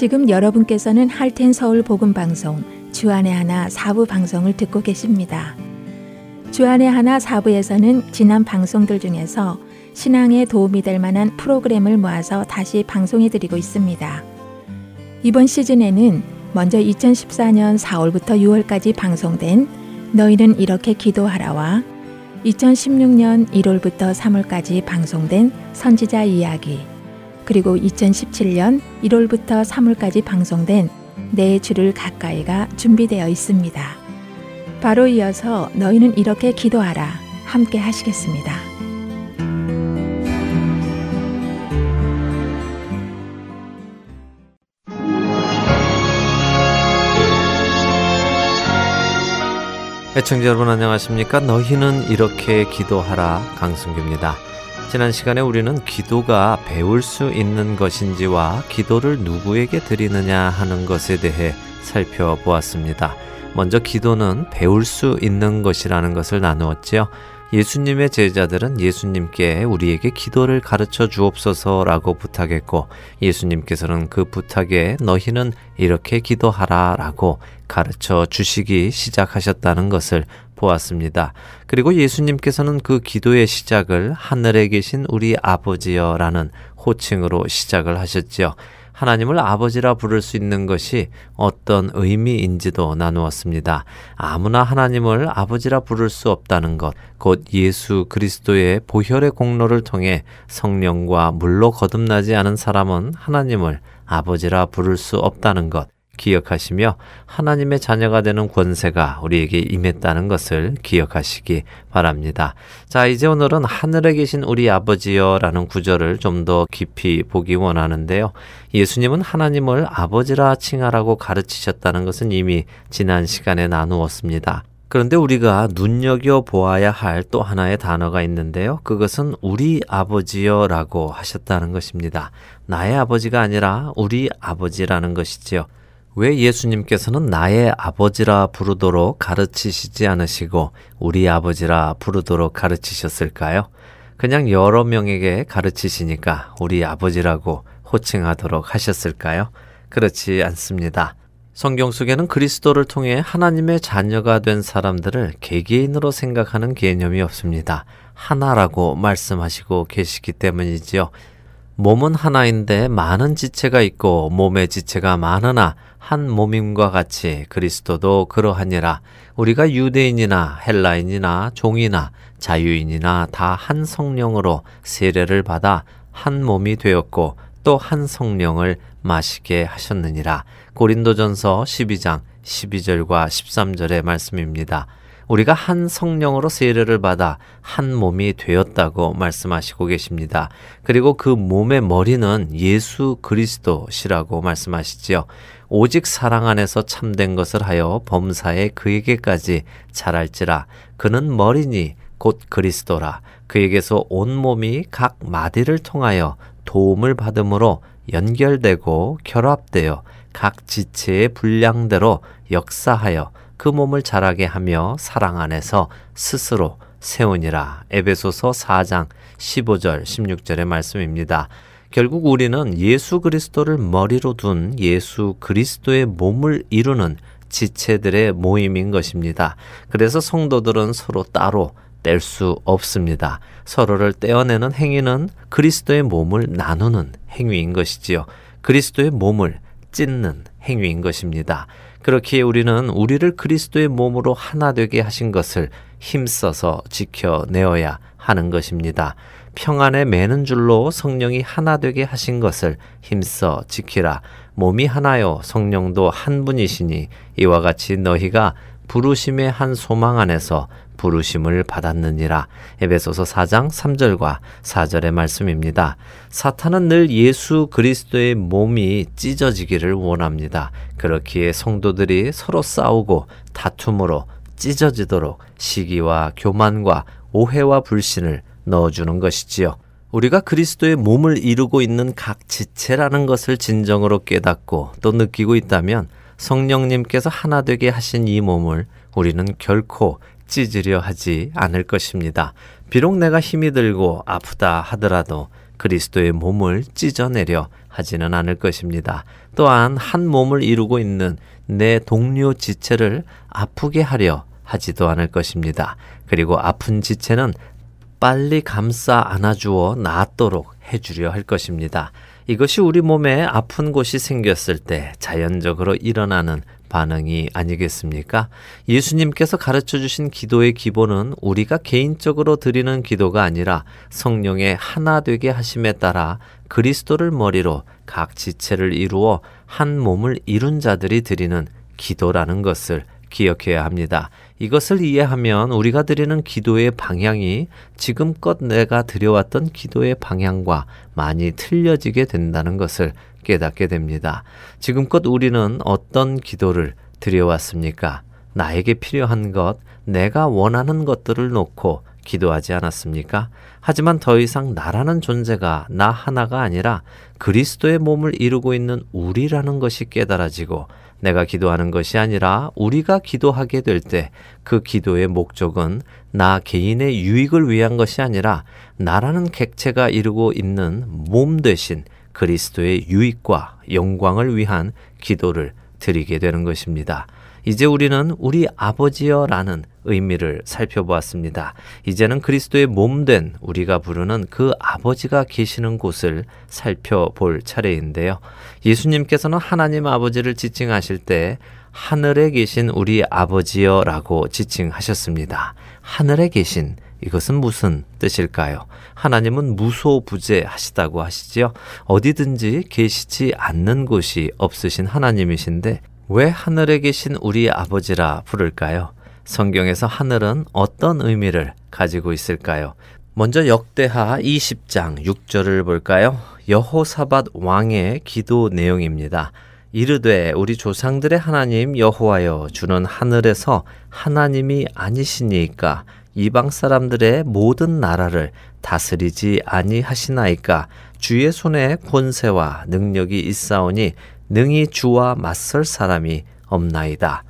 지금 여러분께서는 할텐 서울 복음 방송 주안의 하나 사부 방송을 듣고 계십니다. 주안의 하나 사부에서는 지난 방송들 중에서 신앙에 도움이 될 만한 프로그램을 모아서 다시 방송해 드리고 있습니다. 이번 시즌에는 먼저 2014년 4월부터 6월까지 방송된 너희는 이렇게 기도하라와 2016년 1월부터 3월까지 방송된 선지자 이야기 그리고 2017년 1월부터 3월까지 방송된 내 주를 가까이가 준비되어 있습니다. 바로 이어서 너희는 이렇게 기도하라 함께 하시겠습니다. 애청자 여러분 안녕하십니까? 너희는 이렇게 기도하라 강승규입니다. 지난 시간에 우리는 기도가 배울 수 있는 것인지와 기도를 누구에게 드리느냐 하는 것에 대해 살펴보았습니다. 먼저 기도는 배울 수 있는 것이라는 것을 나누었지요. 예수님의 제자들은 예수님께 우리에게 기도를 가르쳐 주옵소서라고 부탁했고 예수님께서는 그 부탁에 너희는 이렇게 기도하라 라고 가르쳐 주시기 시작하셨다는 것을 보았습니다. 그리고 예수님께서는 그 기도의 시작을 하늘에 계신 우리 아버지여 라는 호칭으로 시작을 하셨지요. 하나님을 아버지라 부를 수 있는 것이 어떤 의미인지도 나누었습니다. 아무나 하나님을 아버지라 부를 수 없다는 것, 곧 예수 그리스도의 보혈의 공로를 통해 성령과 물로 거듭나지 않은 사람은 하나님을 아버지라 부를 수 없다는 것, 기억하시며 하나님의 자녀가 되는 권세가 우리에게 임했다는 것을 기억하시기 바랍니다. 자, 이제 오늘은 하늘에 계신 우리 아버지여 라는 구절을 좀 더 깊이 보기 원하는데요. 예수님은 하나님을 아버지라 칭하라고 가르치셨다는 것은 이미 지난 시간에 나누었습니다. 그런데 우리가 눈여겨 보아야 할 또 하나의 단어가 있는데요. 그것은 우리 아버지여라고 하셨다는 것입니다. 나의 아버지가 아니라 우리 아버지라는 것이지요. 왜 예수님께서는 나의 아버지라 부르도록 가르치시지 않으시고 우리 아버지라 부르도록 가르치셨을까요? 그냥 여러 명에게 가르치시니까 우리 아버지라고 호칭하도록 하셨을까요? 그렇지 않습니다. 성경 속에는 그리스도를 통해 하나님의 자녀가 된 사람들을 개개인으로 생각하는 개념이 없습니다. 하나라고 말씀하시고 계시기 때문이지요. 몸은 하나인데 많은 지체가 있고 몸의 지체가 많으나 한 몸임과 같이 그리스도도 그러하니라 우리가 유대인이나 헬라인이나 종이나 자유인이나 다 한 성령으로 세례를 받아 한 몸이 되었고 또 한 성령을 마시게 하셨느니라 고린도전서 12장 12절과 13절의 말씀입니다. 우리가 한 성령으로 세례를 받아 한 몸이 되었다고 말씀하시고 계십니다. 그리고 그 몸의 머리는 예수 그리스도시라고 말씀하시지요. 오직 사랑 안에서 참된 것을 하여 범사에 그에게까지 자랄지라 그는 머리니 곧 그리스도라 그에게서 온 몸이 각 마디를 통하여 도움을 받음으로 연결되고 결합되어 각 지체의 분량대로 역사하여 그 몸을 자라게 하며 사랑 안에서 스스로 세우니라. 에베소서 4장 15절 16절의 말씀입니다. 결국 우리는 예수 그리스도를 머리로 둔 예수 그리스도의 몸을 이루는 지체들의 모임인 것입니다. 그래서 성도들은 서로 따로 뗄 수 없습니다. 서로를 떼어내는 행위는 그리스도의 몸을 나누는 행위인 것이지요. 그리스도의 몸을 찢는 행위인 것입니다. 그렇기에 우리는 우리를 그리스도의 몸으로 하나 되게 하신 것을 힘써서 지켜내어야 하는 것입니다. 평안에 매는 줄로 성령이 하나 되게 하신 것을 힘써 지키라. 몸이 하나요 성령도 한 분이시니 이와 같이 너희가 부르심의 한 소망 안에서 부르심을 받았느니라. 에베소서 4장 3절과 4절의 말씀입니다. 사탄은 늘 예수 그리스도의 몸이 찢어지기를 원합니다. 그렇기에 성도들이 서로 싸우고 다툼으로 찢어지도록 시기와 교만과 오해와 불신을 넣어주는 것이지요. 우리가 그리스도의 몸을 이루고 있는 각 지체라는 것을 진정으로 깨닫고 또 느끼고 있다면 성령님께서 하나 되게 하신 이 몸을 우리는 결코 찢으려 하지 않을 것입니다. 비록 내가 힘이 들고 아프다 하더라도 그리스도의 몸을 찢어내려 하지는 않을 것입니다. 또한 한 몸을 이루고 있는 내 동료 지체를 아프게 하려 하지도 않을 것입니다. 그리고 아픈 지체는 빨리 감싸 안아주어 낫도록 해주려 할 것입니다. 이것이 우리 몸에 아픈 곳이 생겼을 때 자연적으로 일어나는 반응이 아니겠습니까? 예수님께서 가르쳐 주신 기도의 기본은 우리가 개인적으로 드리는 기도가 아니라 성령의 하나 되게 하심에 따라 그리스도를 머리로 각 지체를 이루어 한 몸을 이룬 자들이 드리는 기도라는 것을 기억해야 합니다. 이것을 이해하면 우리가 드리는 기도의 방향이 지금껏 내가 드려왔던 기도의 방향과 많이 틀려지게 된다는 것을 깨닫게 됩니다. 지금껏 우리는 어떤 기도를 드려왔습니까? 나에게 필요한 것, 내가 원하는 것들을 놓고 기도하지 않았습니까? 하지만 더 이상 나라는 존재가 나 하나가 아니라 그리스도의 몸을 이루고 있는 우리라는 것이 깨달아지고 내가 기도하는 것이 아니라 우리가 기도하게 될 때 그 기도의 목적은 나 개인의 유익을 위한 것이 아니라 나라는 객체가 이루고 있는 몸 대신 그리스도의 유익과 영광을 위한 기도를 드리게 되는 것입니다. 이제 우리는 우리 아버지여라는 의미를 살펴보았습니다. 이제는 그리스도의 몸된 우리가 부르는 그 아버지가 계시는 곳을 살펴볼 차례인데요. 예수님께서는 하나님 아버지를 지칭하실 때 하늘에 계신 우리 아버지여 라고 지칭하셨습니다. 하늘에 계신 이것은 무슨 뜻일까요? 하나님은 무소부재하시다고 하시지요. 어디든지 계시지 않는 곳이 없으신 하나님이신데 왜 하늘에 계신 우리 아버지라 부를까요? 성경에서 하늘은 어떤 의미를 가지고 있을까요? 먼저 역대하 20장 6절을 볼까요? 여호사밧 왕의 기도 내용입니다. 이르되 우리 조상들의 하나님 여호와여 주는 하늘에서 하나님이 아니시니까 이방 사람들의 모든 나라를 다스리지 아니하시나이까 주의 손에 권세와 능력이 있사오니 능히 주와 맞설 사람이 없나이다.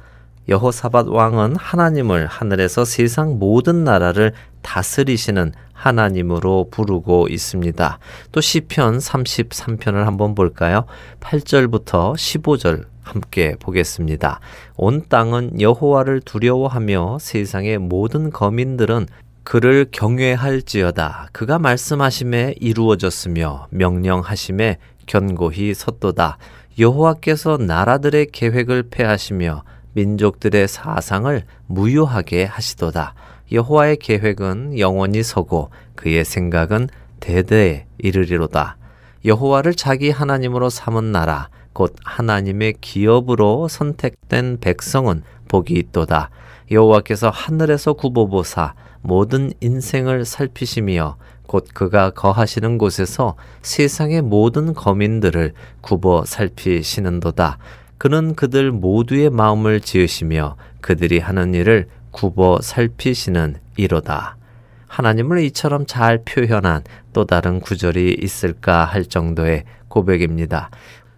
여호사밧 왕은 하나님을 하늘에서 세상 모든 나라를 다스리시는 하나님으로 부르고 있습니다. 또 시편 33편을 한번 볼까요? 8절부터 15절 함께 보겠습니다. 온 땅은 여호와를 두려워하며 세상의 모든 거민들은 그를 경외할지어다. 그가 말씀하심에 이루어졌으며 명령하심에 견고히 섰도다. 여호와께서 나라들의 계획을 폐하시며 민족들의 사상을 무효하게 하시도다. 여호와의 계획은 영원히 서고 그의 생각은 대대에 이르리로다. 여호와를 자기 하나님으로 삼은 나라 곧 하나님의 기업으로 선택된 백성은 복이 있도다. 여호와께서 하늘에서 굽어보사 모든 인생을 살피시며 곧 그가 거하시는 곳에서 세상의 모든 거민들을 굽어 살피시는도다. 그는 그들 모두의 마음을 지으시며 그들이 하는 일을 굽어 살피시는 이로다. 하나님을 이처럼 잘 표현한 또 다른 구절이 있을까 할 정도의 고백입니다.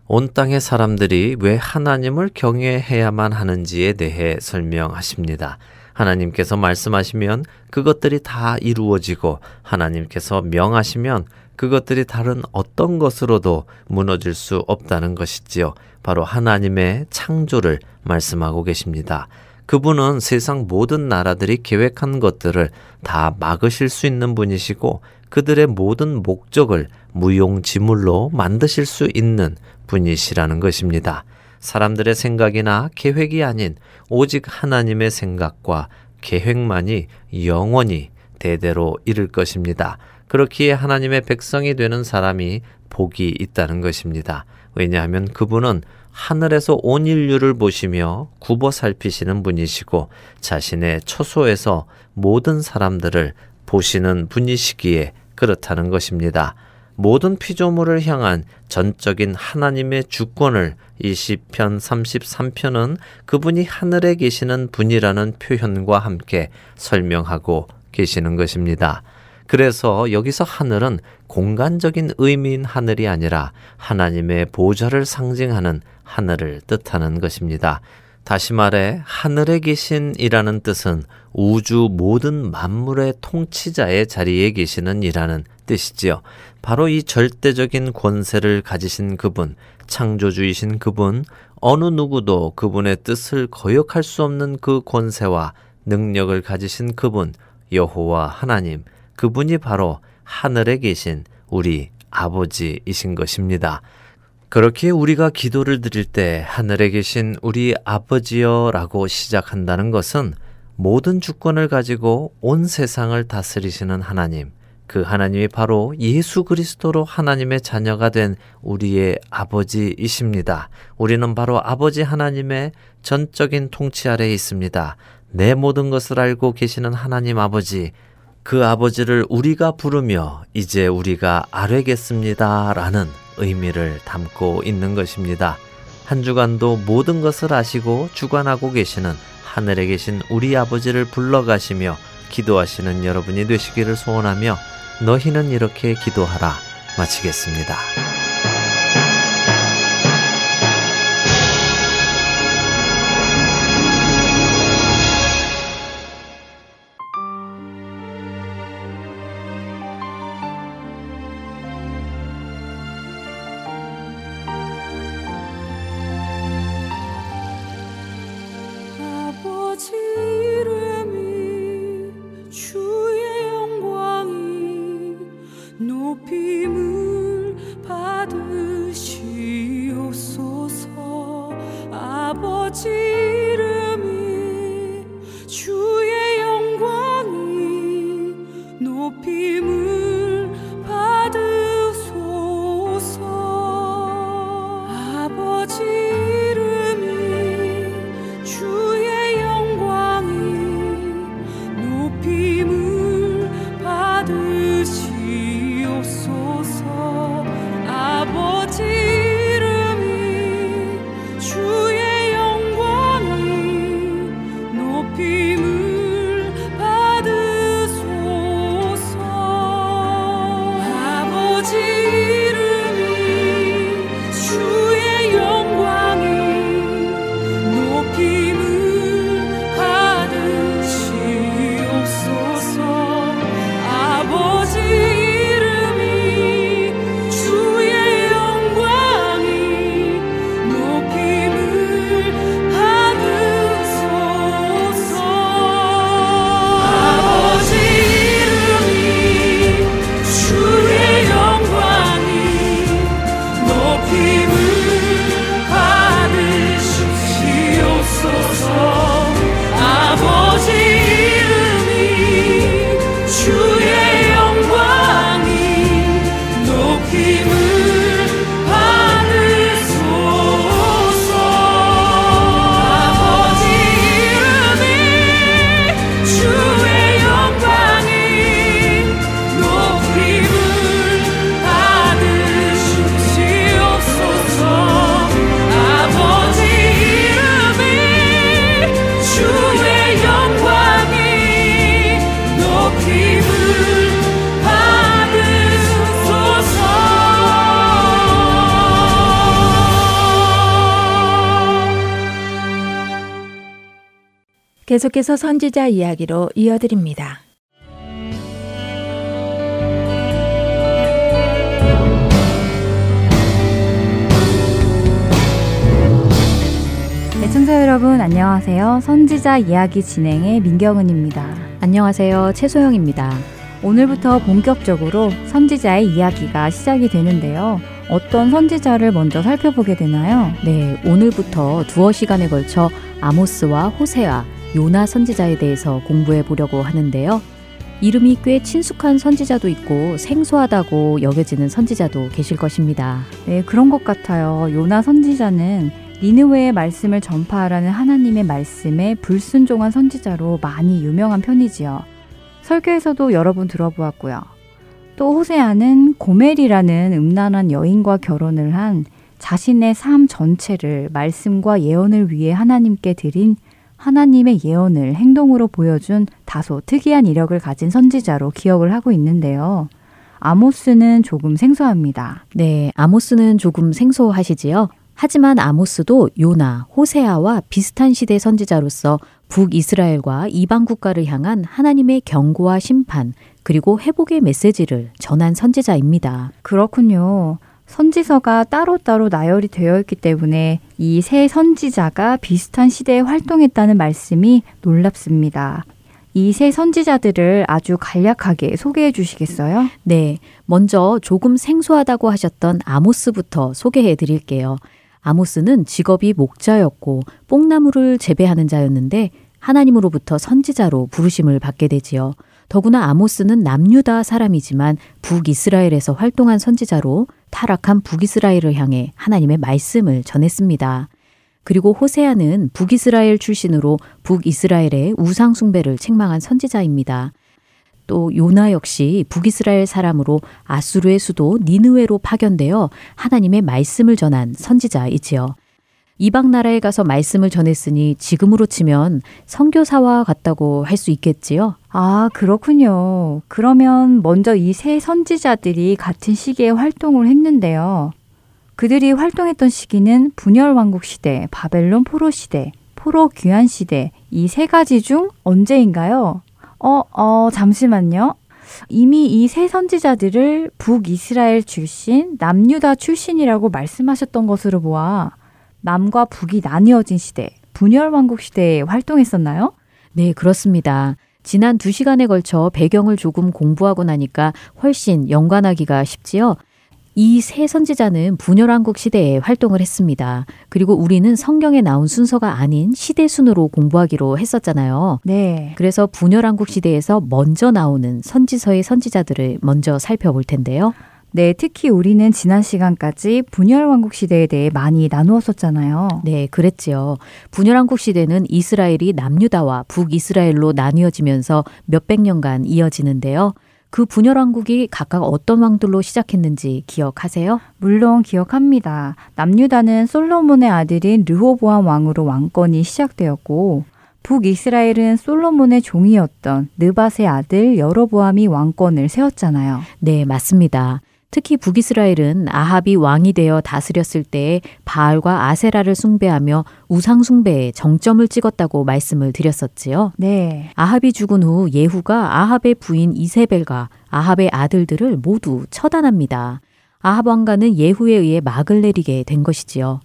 온 땅의 사람들이 왜 하나님을 경외해야만 하는지에 대해 설명하십니다. 하나님께서 말씀하시면 그것들이 다 이루어지고 하나님께서 명하시면 그것들이 다른 어떤 것으로도 무너질 수 없다는 것이지요. 바로 하나님의 창조를 말씀하고 계십니다. 그분은 세상 모든 나라들이 계획한 것들을 다 막으실 수 있는 분이시고 그들의 모든 목적을 무용지물로 만드실 수 있는 분이시라는 것입니다. 사람들의 생각이나 계획이 아닌 오직 하나님의 생각과 계획만이 영원히 대대로 이를 것입니다. 그렇기에 하나님의 백성이 되는 사람이 복이 있다는 것입니다. 왜냐하면 그분은 하늘에서 온 인류를 보시며 굽어 살피시는 분이시고 자신의 처소에서 모든 사람들을 보시는 분이시기에 그렇다는 것입니다. 모든 피조물을 향한 전적인 하나님의 주권을 이 시편 33편은 그분이 하늘에 계시는 분이라는 표현과 함께 설명하고 계시는 것입니다. 그래서 여기서 하늘은 공간적인 의미인 하늘이 아니라 하나님의 보좌를 상징하는 하늘을 뜻하는 것입니다. 다시 말해 하늘에 계신이라는 뜻은 우주 모든 만물의 통치자의 자리에 계시는 이라는 뜻이지요. 바로 이 절대적인 권세를 가지신 그분, 창조주이신 그분, 어느 누구도 그분의 뜻을 거역할 수 없는 그 권세와 능력을 가지신 그분, 여호와 하나님, 그분이 바로 하늘에 계신 우리 아버지이신 것입니다. 그렇게 우리가 기도를 드릴 때 하늘에 계신 우리 아버지여 라고 시작한다는 것은 모든 주권을 가지고 온 세상을 다스리시는 하나님, 그 하나님이 바로 예수 그리스도로 하나님의 자녀가 된 우리의 아버지이십니다. 우리는 바로 아버지 하나님의 전적인 통치 아래에 있습니다. 내 모든 것을 알고 계시는 하나님 아버지, 그 아버지를 우리가 부르며 이제 우리가 아뢰겠습니다. 라는 의미를 담고 있는 것입니다. 한 주간도 모든 것을 아시고 주관하고 계시는 하늘에 계신 우리 아버지를 불러가시며 기도하시는 여러분이 되시기를 소원하며 너희는 이렇게 기도하라 마치겠습니다. 계속해서 선지자 이야기로 이어드립니다. 애청자 여러분 안녕하세요. 선지자 이야기 진행의 민경은입니다. 안녕하세요. 최소영입니다. 오늘부터 본격적으로 선지자의 이야기가 시작이 되는데요. 어떤 선지자를 먼저 살펴보게 되나요? 네, 오늘부터 두어 시간에 걸쳐 아모스와 호세아, 요나 선지자에 대해서 공부해 보려고 하는데요. 이름이 꽤 친숙한 선지자도 있고 생소하다고 여겨지는 선지자도 계실 것입니다. 네, 그런 것 같아요. 요나 선지자는 니느웨의 말씀을 전파하라는 하나님의 말씀에 불순종한 선지자로 많이 유명한 편이지요. 설교에서도 여러 번 들어보았고요. 또 호세아는 고멜이라는 음란한 여인과 결혼을 한 자신의 삶 전체를 말씀과 예언을 위해 하나님께 드린 하나님의 예언을 행동으로 보여준 다소 특이한 이력을 가진 선지자로 기억을 하고 있는데요. 아모스는 조금 생소합니다. 네, 아모스는 조금 생소하시지요. 하지만 아모스도 요나, 호세아와 비슷한 시대 선지자로서 북이스라엘과 이방 국가를 향한 하나님의 경고와 심판, 그리고 회복의 메시지를 전한 선지자입니다. 그렇군요. 선지서가 따로따로 나열이 되어 있기 때문에 이 세 선지자가 비슷한 시대에 활동했다는 말씀이 놀랍습니다. 이 세 선지자들을 아주 간략하게 소개해 주시겠어요? 네. 먼저 조금 생소하다고 하셨던 아모스부터 소개해 드릴게요. 아모스는 직업이 목자였고 뽕나무를 재배하는 자였는데 하나님으로부터 선지자로 부르심을 받게 되지요. 더구나 아모스는 남유다 사람이지만 북이스라엘에서 활동한 선지자로 타락한 북이스라엘을 향해 하나님의 말씀을 전했습니다. 그리고 호세아는 북이스라엘 출신으로 북이스라엘의 우상숭배를 책망한 선지자입니다. 또 요나 역시 북이스라엘 사람으로 아수르의 수도 니느웨로 파견되어 하나님의 말씀을 전한 선지자이지요. 이방 나라에 가서 말씀을 전했으니 지금으로 치면 선교사와 같다고 할 수 있겠지요. 아, 그렇군요. 그러면 먼저 이 세 선지자들이 같은 시기에 활동을 했는데요. 그들이 활동했던 시기는 분열 왕국 시대, 바벨론 포로 시대, 포로 귀환 시대 이 세 가지 중 언제인가요? 어, 어, 잠시만요. 이미 이 세 선지자들을 북이스라엘 출신, 남유다 출신이라고 말씀하셨던 것으로 보아 남과 북이 나뉘어진 시대, 분열왕국 시대에 활동했었나요? 네, 그렇습니다. 지난 두 시간에 걸쳐 배경을 조금 공부하고 나니까 훨씬 연관하기가 쉽지요. 이 세 선지자는 분열왕국 시대에 활동을 했습니다. 그리고 우리는 성경에 나온 순서가 아닌 시대 순으로 공부하기로 했었잖아요. 네. 그래서 분열왕국 시대에서 먼저 나오는 선지서의 선지자들을 먼저 살펴볼 텐데요. 네, 특히 우리는 지난 시간까지 분열왕국 시대에 대해 많이 나누었었잖아요. 네, 그랬지요. 분열왕국 시대는 이스라엘이 남유다와 북이스라엘로 나뉘어지면서 몇백 년간 이어지는데요. 그 분열왕국이 각각 어떤 왕들로 시작했는지 기억하세요? 물론 기억합니다. 남유다는 솔로몬의 아들인 르호보암 왕으로 왕권이 시작되었고 북이스라엘은 솔로몬의 종이었던 느밧의 아들 여로보암이 왕권을 세웠잖아요. 네, 맞습니다. 특히 북이스라엘은 아합이 왕이 되어 다스렸을 때에 바알과 아세라를 숭배하며 우상 숭배에 정점을 찍었다고 말씀을 드렸었지요. 네. 아합이 죽은 후 예후가 아합의 부인 이세벨과 아합의 아들들을 모두 처단합니다. 아합 왕가는 예후에 의해 막을 내리게 된 것이지요.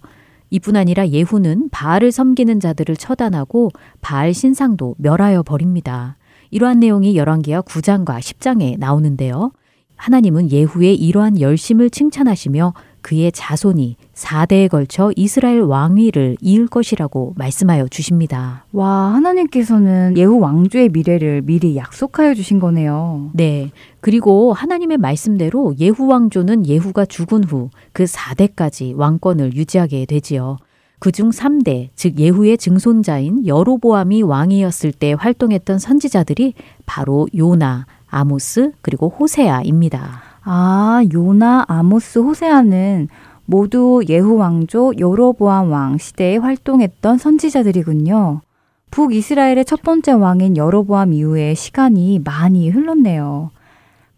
이뿐 아니라 예후는 바알을 섬기는 자들을 처단하고 바알 신상도 멸하여 버립니다. 이러한 내용이 열왕기하 9장과 10장에 나오는데요. 하나님은 예후의 이러한 열심을 칭찬하시며 그의 자손이 4대에 걸쳐 이스라엘 왕위를 이을 것이라고 말씀하여 주십니다. 와, 하나님께서는 예후 왕조의 미래를 미리 약속하여 주신 거네요. 네. 그리고 하나님의 말씀대로 예후 왕조는 예후가 죽은 후 그 4대까지 왕권을 유지하게 되지요. 그중 3대, 즉 예후의 증손자인 여로보암이 왕이었을 때 활동했던 선지자들이 바로 요나, 아모스 그리고 호세아입니다. 아, 요나, 아모스, 호세아는 모두 예후 왕조 여로보암 왕 시대에 활동했던 선지자들이군요. 북이스라엘의 첫 번째 왕인 여로보암 이후에 시간이 많이 흘렀네요.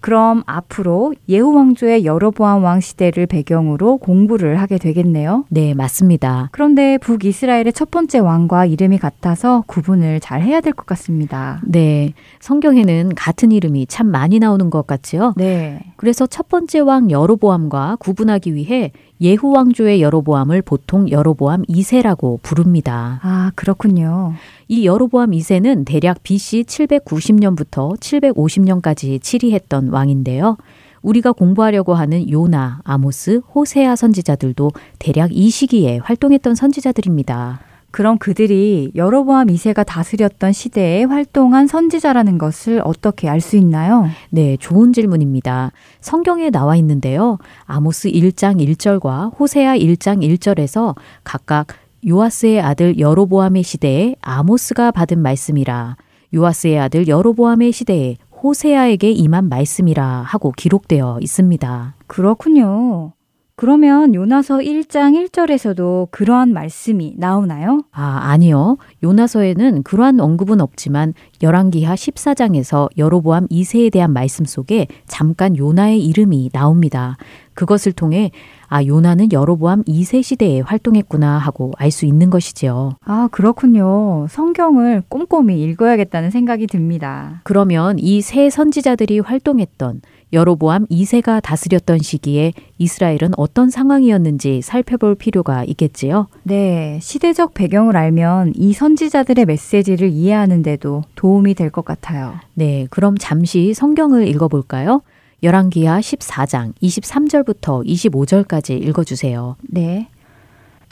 그럼 앞으로 예후 왕조의 여로보암 왕 시대를 배경으로 공부를 하게 되겠네요. 네, 맞습니다. 그런데 북이스라엘의 첫 번째 왕과 이름이 같아서 구분을 잘 해야 될 것 같습니다. 네. 성경에는 같은 이름이 참 많이 나오는 것 같지요? 네. 그래서 첫 번째 왕 여로보암과 구분하기 위해 예후 왕조의 여로보암을 보통 여로보암 2세라고 부릅니다. 아, 그렇군요. 이 여로보암 2세는 대략 BC 790년부터 750년까지 치리했던 왕인데요. 우리가 공부하려고 하는 요나, 아모스, 호세아 선지자들도 대략 이 시기에 활동했던 선지자들입니다. 그럼 그들이 여로보암 2세가 다스렸던 시대에 활동한 선지자라는 것을 어떻게 알 수 있나요? 네, 좋은 질문입니다. 성경에 나와 있는데요. 아모스 1장 1절과 호세아 1장 1절에서 각각 요아스의 아들 여로보암의 시대에 아모스가 받은 말씀이라 요아스의 아들 여로보암의 시대에 호세아에게 임한 말씀이라 하고 기록되어 있습니다. 그렇군요. 그러면 요나서 1장 1절에서도 그러한 말씀이 나오나요? 아, 아니요. 요나서에는 그러한 언급은 없지만 열왕기하 14장에서 여로보암 2세에 대한 말씀 속에 잠깐 요나의 이름이 나옵니다. 그것을 통해 아, 요나는 여로보암 2세 시대에 활동했구나 하고 알 수 있는 것이지요. 아, 그렇군요. 성경을 꼼꼼히 읽어야겠다는 생각이 듭니다. 그러면 이 세 선지자들이 활동했던 여로보암 2세가 다스렸던 시기에 이스라엘은 어떤 상황이었는지 살펴볼 필요가 있겠지요. 네, 시대적 배경을 알면 이 선지자들의 메시지를 이해하는데도 도움이 될 것 같아요. 네, 그럼 잠시 성경을 읽어볼까요? 열왕기하 14장 23절부터 25절까지 읽어주세요. 네.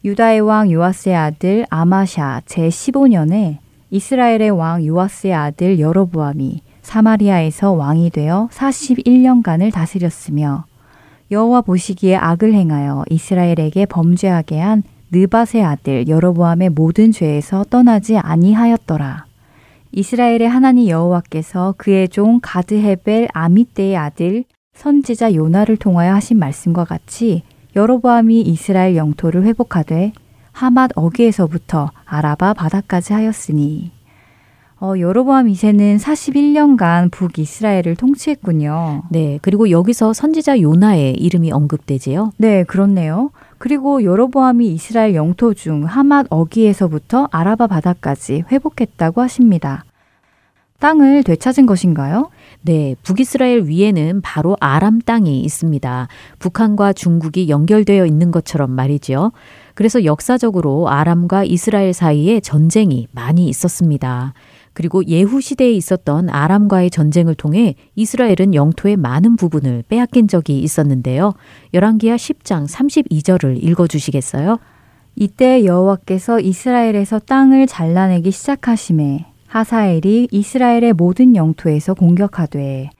유다의 왕 요아스의 아들 아마샤 제 15년에 이스라엘의 왕 요아스의 아들 여로보암이 사마리아에서 왕이 되어 41년간을 다스렸으며 여호와 보시기에 악을 행하여 이스라엘에게 범죄하게 한 느밧의 아들 여로보암의 모든 죄에서 떠나지 아니하였더라. 이스라엘의 하나님 여호와께서 그의 종 가드헤벨 아미떼의 아들 선지자 요나를 통하여 하신 말씀과 같이 여로보암이 이스라엘 영토를 회복하되 하맛 어기에서부터 아라바 바다까지 하였으니 어, 여로보암 2세는 41년간 북이스라엘을 통치했군요. 네, 그리고 여기서 선지자 요나의 이름이 언급되지요. 네, 그렇네요. 그리고 여로보암이 이스라엘 영토 중 하맛 어기에서부터 아라바 바다까지 회복했다고 하십니다. 땅을 되찾은 것인가요? 네, 북이스라엘 위에는 바로 아람 땅이 있습니다. 북한과 중국이 연결되어 있는 것처럼 말이지요. 그래서 역사적으로 아람과 이스라엘 사이에 전쟁이 많이 있었습니다. 그리고 예후 시대에 있었던 아람과의 전쟁을 통해 이스라엘은 영토의 많은 부분을 빼앗긴 적이 있었는데요. 열왕기하 10장 32절을 읽어 주시겠어요? 이때 여호와께서 이스라엘에서 땅을 잘라내기 시작하심에 하사엘이 이스라엘의 모든 영토에서 공격하되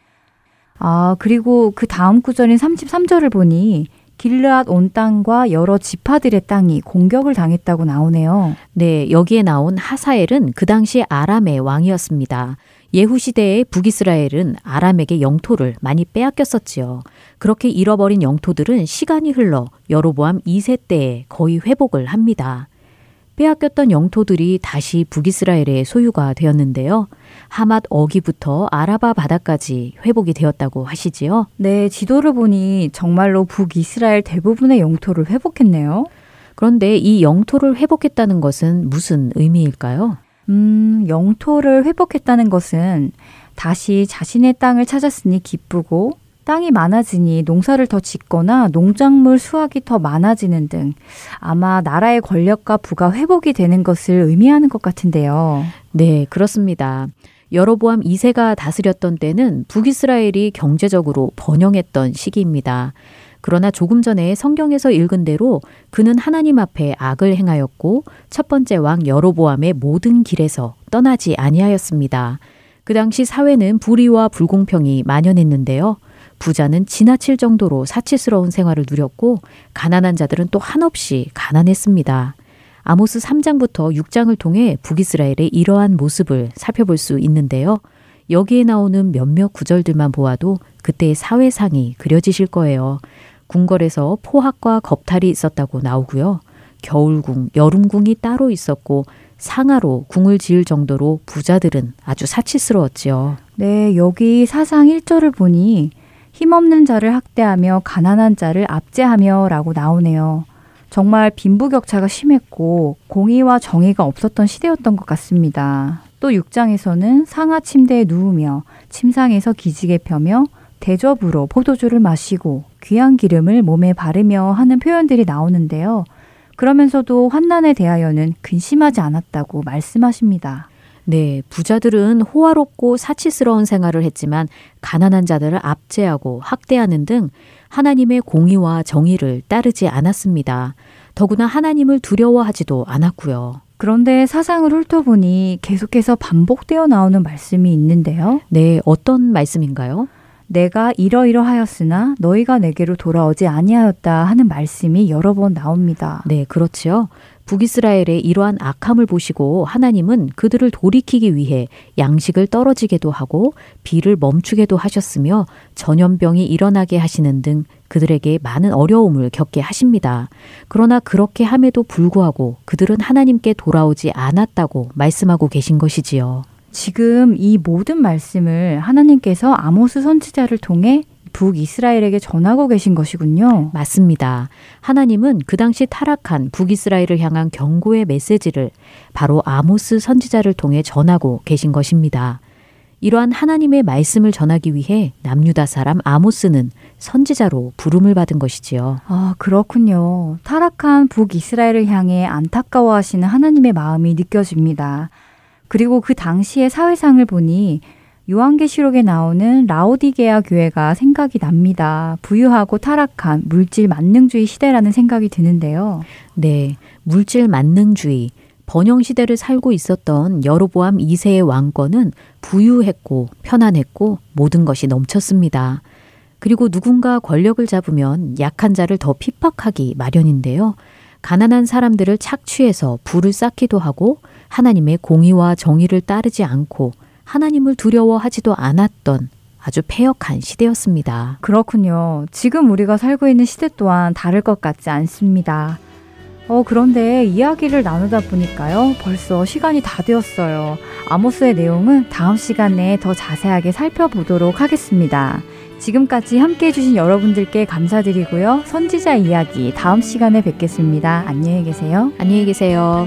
아, 그리고 그 다음 구절인 33절을 보니 길르앗 온 땅과 여러 지파들의 땅이 공격을 당했다고 나오네요. 네, 여기에 나온 하사엘은 그 당시 아람의 왕이었습니다. 예후 시대의 북이스라엘은 아람에게 영토를 많이 빼앗겼었지요. 그렇게 잃어버린 영토들은 시간이 흘러 여로보암 2세 때에 거의 회복을 합니다. 빼앗겼던 영토들이 다시 북이스라엘의 소유가 되었는데요. 하맛 어기부터 아라바 바다까지 회복이 되었다고 하시지요. 네, 지도를 보니 정말로 북이스라엘 대부분의 영토를 회복했네요. 그런데 이 영토를 회복했다는 것은 무슨 의미일까요? 음, 영토를 회복했다는 것은 다시 자신의 땅을 찾았으니 기쁘고 땅이 많아지니 농사를 더 짓거나 농작물 수확이 더 많아지는 등 아마 나라의 권력과 부가 회복이 되는 것을 의미하는 것 같은데요. 네, 그렇습니다. 여로보암 2세가 다스렸던 때는 북이스라엘이 경제적으로 번영했던 시기입니다. 그러나 조금 전에 성경에서 읽은 대로 그는 하나님 앞에 악을 행하였고 첫 번째 왕 여로보암의 모든 길에서 떠나지 아니하였습니다. 그 당시 사회는 불의와 불공평이 만연했는데요. 부자는 지나칠 정도로 사치스러운 생활을 누렸고 가난한 자들은 또 한없이 가난했습니다. 아모스 3장부터 6장을 통해 북이스라엘의 이러한 모습을 살펴볼 수 있는데요. 여기에 나오는 몇몇 구절들만 보아도 그때의 사회상이 그려지실 거예요. 궁궐에서 포학과 겁탈이 있었다고 나오고요. 겨울궁, 여름궁이 따로 있었고 상하로 궁을 지을 정도로 부자들은 아주 사치스러웠지요. 네, 여기 사상 1절을 보니 힘없는 자를 학대하며 가난한 자를 압제하며 라고 나오네요. 정말 빈부격차가 심했고 공의와 정의가 없었던 시대였던 것 같습니다. 또 6장에서는 상하 침대에 누우며 침상에서 기지개 펴며 대접으로 포도주를 마시고 귀한 기름을 몸에 바르며 하는 표현들이 나오는데요. 그러면서도 환난에 대하여는 근심하지 않았다고 말씀하십니다. 네, 부자들은 호화롭고 사치스러운 생활을 했지만 가난한 자들을 압제하고 학대하는 등 하나님의 공의와 정의를 따르지 않았습니다. 더구나 하나님을 두려워하지도 않았고요. 그런데 사상을 훑어보니 계속해서 반복되어 나오는 말씀이 있는데요. 네, 어떤 말씀인가요? 내가 이러이러하였으나 너희가 내게로 돌아오지 아니하였다 하는 말씀이 여러 번 나옵니다. 네, 그렇지요. 북이스라엘의 이러한 악함을 보시고 하나님은 그들을 돌이키기 위해 양식을 떨어지게도 하고 비를 멈추게도 하셨으며 전염병이 일어나게 하시는 등 그들에게 많은 어려움을 겪게 하십니다. 그러나 그렇게 함에도 불구하고 그들은 하나님께 돌아오지 않았다고 말씀하고 계신 것이지요. 지금 이 모든 말씀을 하나님께서 아모스 선지자를 통해 북이스라엘에게 전하고 계신 것이군요. 맞습니다. 하나님은 그 당시 타락한 북이스라엘을 향한 경고의 메시지를 바로 아모스 선지자를 통해 전하고 계신 것입니다. 이러한 하나님의 말씀을 전하기 위해 남유다 사람 아모스는 선지자로 부름을 받은 것이지요. 아, 그렇군요. 타락한 북이스라엘을 향해 안타까워하시는 하나님의 마음이 느껴집니다. 그리고 그 당시의 사회상을 보니 요한계시록에 나오는 라오디게아 교회가 생각이 납니다. 부유하고 타락한 물질 만능주의 시대라는 생각이 드는데요. 네, 물질 만능주의. 번영 시대를 살고 있었던 여로보암 2세의 왕권은 부유했고 편안했고 모든 것이 넘쳤습니다. 그리고 누군가 권력을 잡으면 약한 자를 더 핍박하기 마련인데요. 가난한 사람들을 착취해서 부를 쌓기도 하고 하나님의 공의와 정의를 따르지 않고 하나님을 두려워하지도 않았던 아주 폐역한 시대였습니다. 그렇군요. 지금 우리가 살고 있는 시대 또한 다를 것 같지 않습니다. 어, 그런데 이야기를 나누다 보니까요. 벌써 시간이 다 되었어요. 아모스의 내용은 다음 시간에 더 자세하게 살펴보도록 하겠습니다. 지금까지 함께 해주신 여러분들께 감사드리고요. 선지자 이야기 다음 시간에 뵙겠습니다. 안녕히 계세요. 안녕히 계세요.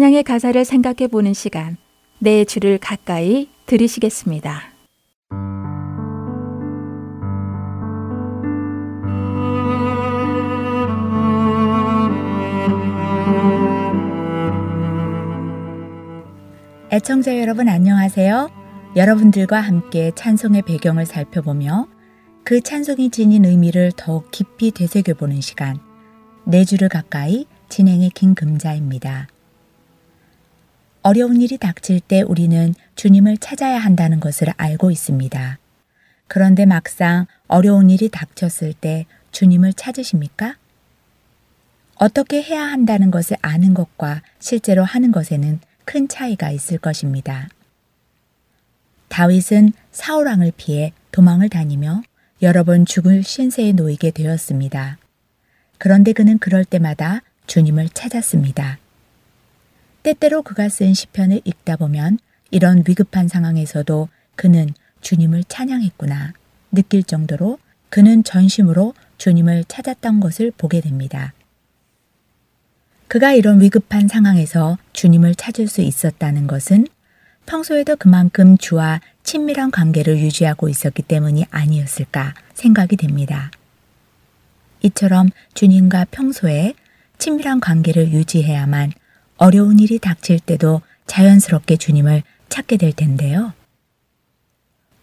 찬양의 가사를 생각해 보는 시간. 내 주를 가까이 들으시겠습니다. 애청자 여러분 안녕하세요. 여러분들과 함께 찬송의 배경을 살펴보며 그 찬송이 지닌 의미를 더욱 깊이 되새겨보는 시간. 내 주를 가까이 진행의 김금자입니다. 어려운 일이 닥칠 때 우리는 주님을 찾아야 한다는 것을 알고 있습니다. 그런데 막상 어려운 일이 닥쳤을 때 주님을 찾으십니까? 어떻게 해야 한다는 것을 아는 것과 실제로 하는 것에는 큰 차이가 있을 것입니다. 다윗은 사울왕을 피해 도망을 다니며 여러 번 죽을 신세에 놓이게 되었습니다. 그런데 그는 그럴 때마다 주님을 찾았습니다. 때때로 그가 쓴 시편을 읽다 보면 이런 위급한 상황에서도 그는 주님을 찬양했구나 느낄 정도로 그는 전심으로 주님을 찾았던 것을 보게 됩니다. 그가 이런 위급한 상황에서 주님을 찾을 수 있었다는 것은 평소에도 그만큼 주와 친밀한 관계를 유지하고 있었기 때문이 아니었을까 생각이 됩니다. 이처럼 주님과 평소에 친밀한 관계를 유지해야만 어려운 일이 닥칠 때도 자연스럽게 주님을 찾게 될 텐데요.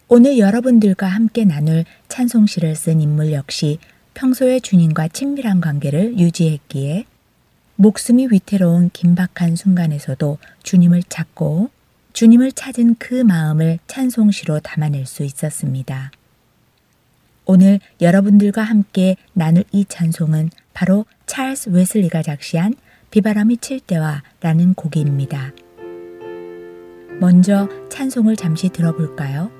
오늘 여러분들과 함께 나눌 찬송시를 쓴 인물 역시 평소에 주님과 친밀한 관계를 유지했기에 목숨이 위태로운 긴박한 순간에서도 주님을 찾고 주님을 찾은 그 마음을 찬송시로 담아낼 수 있었습니다. 오늘 여러분들과 함께 나눌 이 찬송은 바로 찰스 웨슬리가 작시한 비바람이 칠 때와 라는 곡입니다. 먼저 찬송을 잠시 들어볼까요?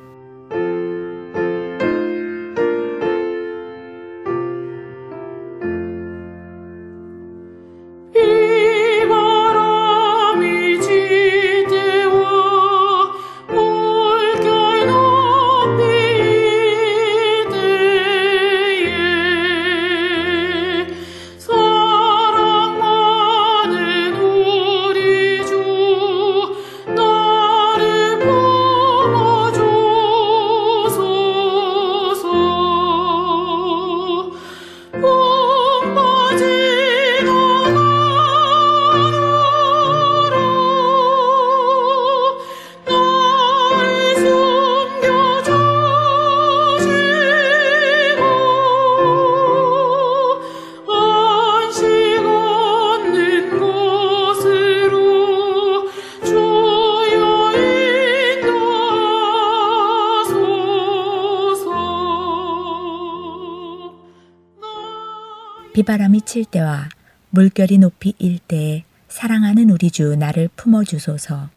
비바람이 칠 때와 물결이 높이 일 때에 사랑하는 우리 주 나를 품어주소서.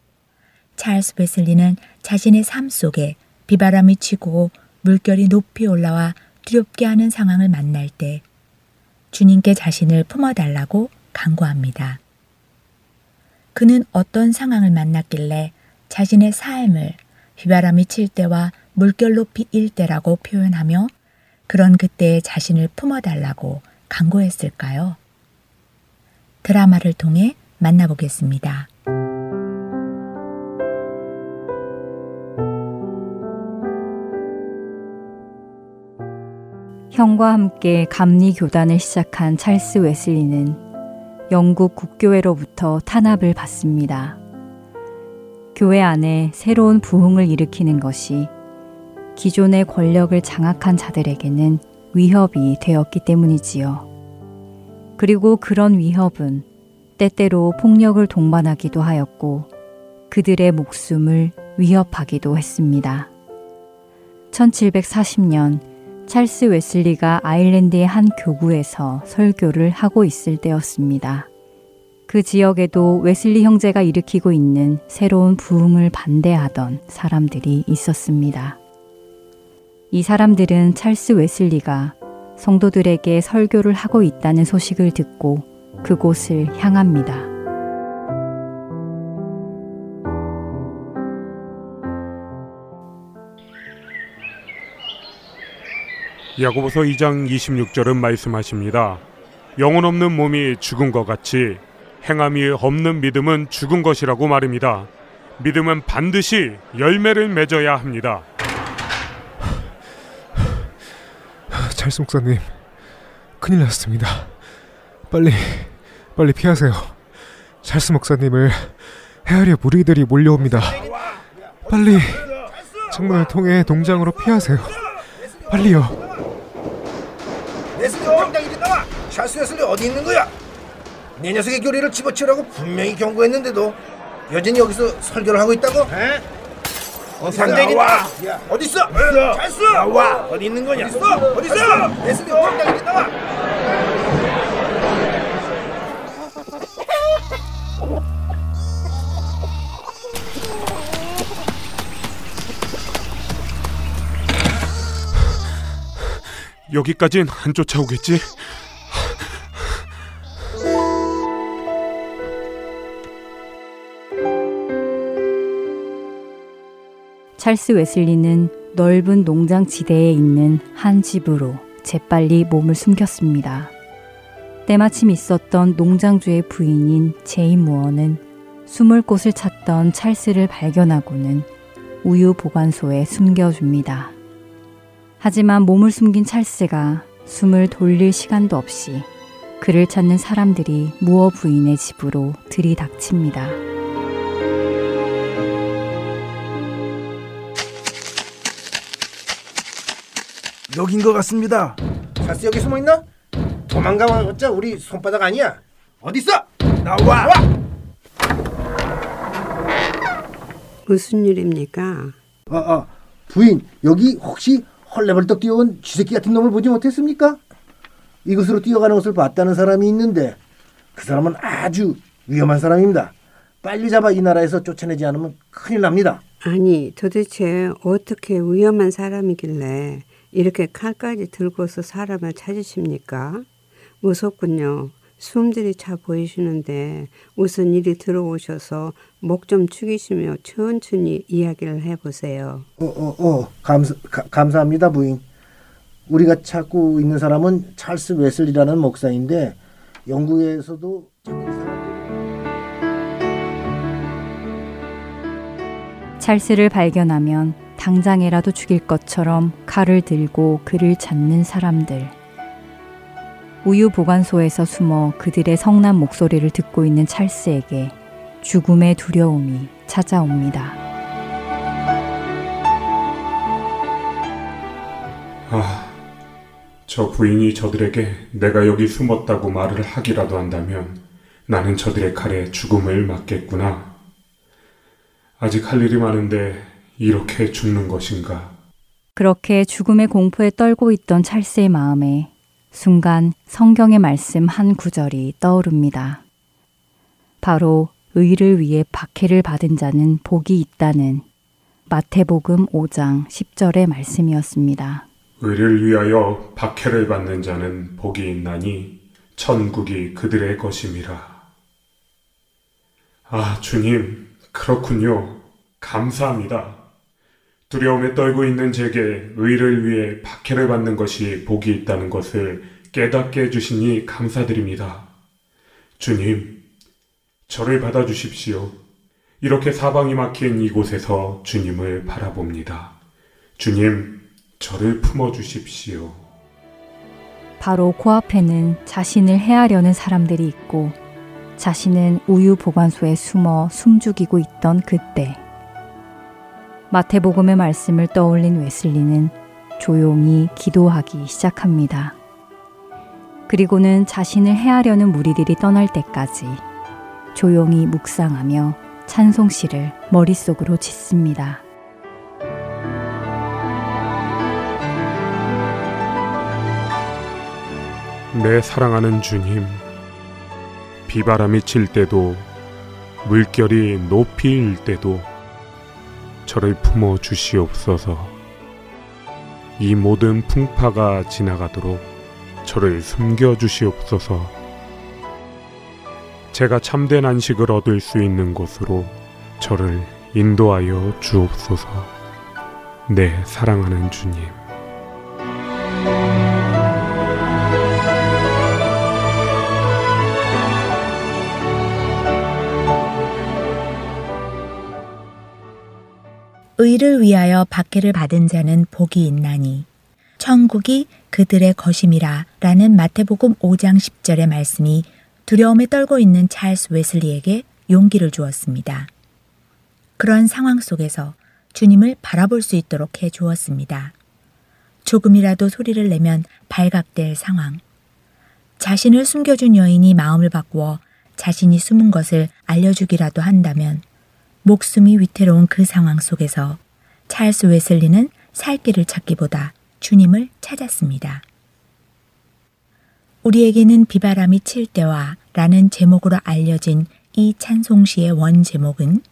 찰스 베슬리는 자신의 삶 속에 비바람이 치고 물결이 높이 올라와 두렵게 하는 상황을 만날 때 주님께 자신을 품어달라고 간구합니다. 그는 어떤 상황을 만났길래 자신의 삶을 비바람이 칠 때와 물결 높이 일 때라고 표현하며 그런 그때에 자신을 품어달라고 강조했을까요? 드라마를 통해 만나보겠습니다. 형과 함께 감리 교단을 시작한 찰스 웨슬리는 영국 국교회로부터 탄압을 받습니다. 교회 안에 새로운 부흥을 일으키는 것이 기존의 권력을 장악한 자들에게는 위협이 되었기 때문이지요. 그리고 그런 위협은 때때로 폭력을 동반하기도 하였고 그들의 목숨을 위협하기도 했습니다. 1740년 찰스 웨슬리가 아일랜드의 한 교구에서 설교를 하고 있을 때였습니다. 그 지역에도 웨슬리 형제가 일으키고 있는 새로운 부흥을 반대하던 사람들이 있었습니다. 이 사람들은 찰스 웨슬리가 성도들에게 설교를 하고 있다는 소식을 듣고 그곳을 향합니다. 야고보서 2장 26절은 말씀하십니다. 영혼 없는 몸이 죽은 것 같이 행함이 없는 믿음은 죽은 것이라고 말입니다. 믿음은 반드시 열매를 맺어야 합니다. 찰스 목사님, 큰일 났습니다. 빨리, 빨리 피하세요. 찰스 목사님을 헤아려 무리들이 몰려옵니다. 빨리 창문을 통해 동장으로 피하세요. 빨리요. 웨슬리 당장 이리 나와! 찰스 웨슬리 어디 있는 거야? 내 녀석의 교리를 집어치우라고 분명히 경고했는데도 여전히 여기서 설교를 하고 있다고? 에? 당장 이리 나와! 어디 있어? 찰스! 나와! 어디 있는 거냐? 어디 있어? 어디 있어? 웨슬리 당장 나와! 여기까진 안 쫓아오겠지? 찰스 웨슬리는 넓은 농장 지대에 있는 한 집으로 재빨리 몸을 숨겼습니다. 때마침 있었던 농장주의 부인인 제인 무어는 숨을 곳을 찾던 찰스를 발견하고는 우유 보관소에 숨겨줍니다. 하지만 몸을 숨긴 찰스가 숨을 돌릴 시간도 없이 그를 찾는 사람들이 무어 부인의 집으로 들이닥칩니다. 여긴 것 같습니다. 찰스 여기 숨어 있나? 도망가봤자 우리 손바닥 아니야. 어디 있어? 나와! 무슨 일입니까? 아, 아, 부인 여기 혹시 헐레벌떡 뛰어온 쥐새끼 같은 놈을 보지 못했습니까? 이곳으로 뛰어가는 것을 봤다는 사람이 있는데 그 사람은 아주 위험한 사람입니다. 빨리 잡아 이 나라에서 쫓아내지 않으면 큰일 납니다. 아니, 도대체 어떻게 위험한 사람이길래 이렇게 칼까지 들고서 사람을 찾으십니까? 무섭군요. 숨들이 차 보이시는데 우선 이리 들어오셔서 목 좀 축이시며 천천히 이야기를 해보세요. 어, 어, 어, 감사, 가, 감사합니다, 부인. 우리가 찾고 있는 사람은 찰스 웨슬리라는 목사인데 영국에서도 찰스를 발견하면 당장에라도 죽일 것처럼 칼을 들고 그를 찾는 사람들. 우유 보관소에서 숨어 그들의 성난 목소리를 듣고 있는 찰스에게 죽음의 두려움이 찾아옵니다. 아, 저 부인이 저들에게 내가 여기 숨었다고 말을 하기라도 한다면 나는 저들의 칼에 죽음을 맞겠구나. 아직 할 일이 많은데 이렇게 죽는 것인가? 그렇게 죽음의 공포에 떨고 있던 찰스의 마음에 순간 성경의 말씀 한 구절이 떠오릅니다. 바로 의를 위해 박해를 받은 자는 복이 있다는 마태복음 5장 10절의 말씀이었습니다. 의를 위하여 박해를 받는 자는 복이 있나니 천국이 그들의 것임이라. 아, 주님, 그렇군요. 감사합니다. 두려움에 떨고 있는 제게 의를 위해 박해를 받는 것이 복이 있다는 것을 깨닫게 해주시니 감사드립니다. 주님, 저를 받아주십시오. 이렇게 사방이 막힌 이곳에서 주님을 바라봅니다. 주님, 저를 품어주십시오. 바로 코앞에는 자신을 해하려는 사람들이 있고 자신은 우유 보관소에 숨어 숨죽이고 있던 그때 마태복음의 말씀을 떠올린 웨슬리는 조용히 기도하기 시작합니다. 그리고는 자신을 해하려는 무리들이 떠날 때까지 조용히 묵상하며 찬송시를 머릿속으로 짓습니다. 내 사랑하는 주님, 비바람이 칠 때도 물결이 높이 일 때도 저를 품어 주시옵소서. 이 모든 풍파가 지나가도록 저를 숨겨 주시옵소서. 제가 참된 안식을 얻을 수 있는 곳으로 저를 인도하여 주옵소서. 내 사랑하는 주님. 의를 위하여 박해를 받은 자는 복이 있나니 천국이 그들의 것임이라 라는 마태복음 5장 10절의 말씀이 두려움에 떨고 있는 찰스 웨슬리에게 용기를 주었습니다. 그런 상황 속에서 주님을 바라볼 수 있도록 해 주었습니다. 조금이라도 소리를 내면 발각될 상황. 자신을 숨겨준 여인이 마음을 바꾸어 자신이 숨은 것을 알려주기라도 한다면 목숨이 위태로운 그 상황 속에서 찰스 웨슬리는 살 길을 찾기보다 주님을 찾았습니다. 우리에게는 비바람이 칠 때와 라는 제목으로 알려진 이 찬송시의 원 제목은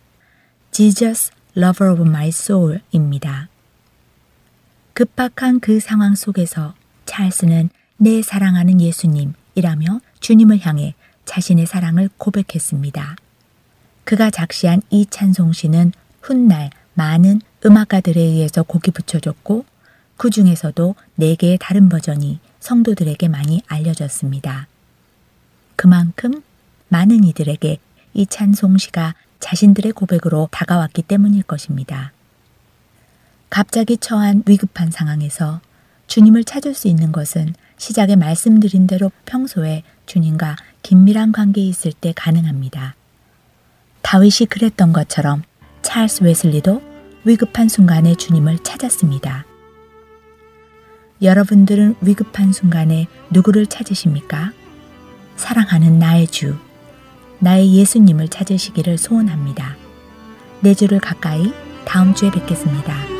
Jesus, Lover of My Soul 입니다. 급박한 그 상황 속에서 찰스는 내 사랑하는 예수님이라며 주님을 향해 자신의 사랑을 고백했습니다. 그가 작시한 이 찬송시는 훗날 많은 음악가들에 의해서 곡이 붙여졌고 그 중에서도 네 개의 다른 버전이 성도들에게 많이 알려졌습니다. 그만큼 많은 이들에게 이 찬송시가 자신들의 고백으로 다가왔기 때문일 것입니다. 갑자기 처한 위급한 상황에서 주님을 찾을 수 있는 것은 시작에 말씀드린 대로 평소에 주님과 긴밀한 관계에 있을 때 가능합니다. 다윗이 그랬던 것처럼 찰스 웨슬리도 위급한 순간에 주님을 찾았습니다. 여러분들은 위급한 순간에 누구를 찾으십니까? 사랑하는 나의 주, 나의 예수님을 찾으시기를 소원합니다. 내 주를 가까이 다음 주에 뵙겠습니다.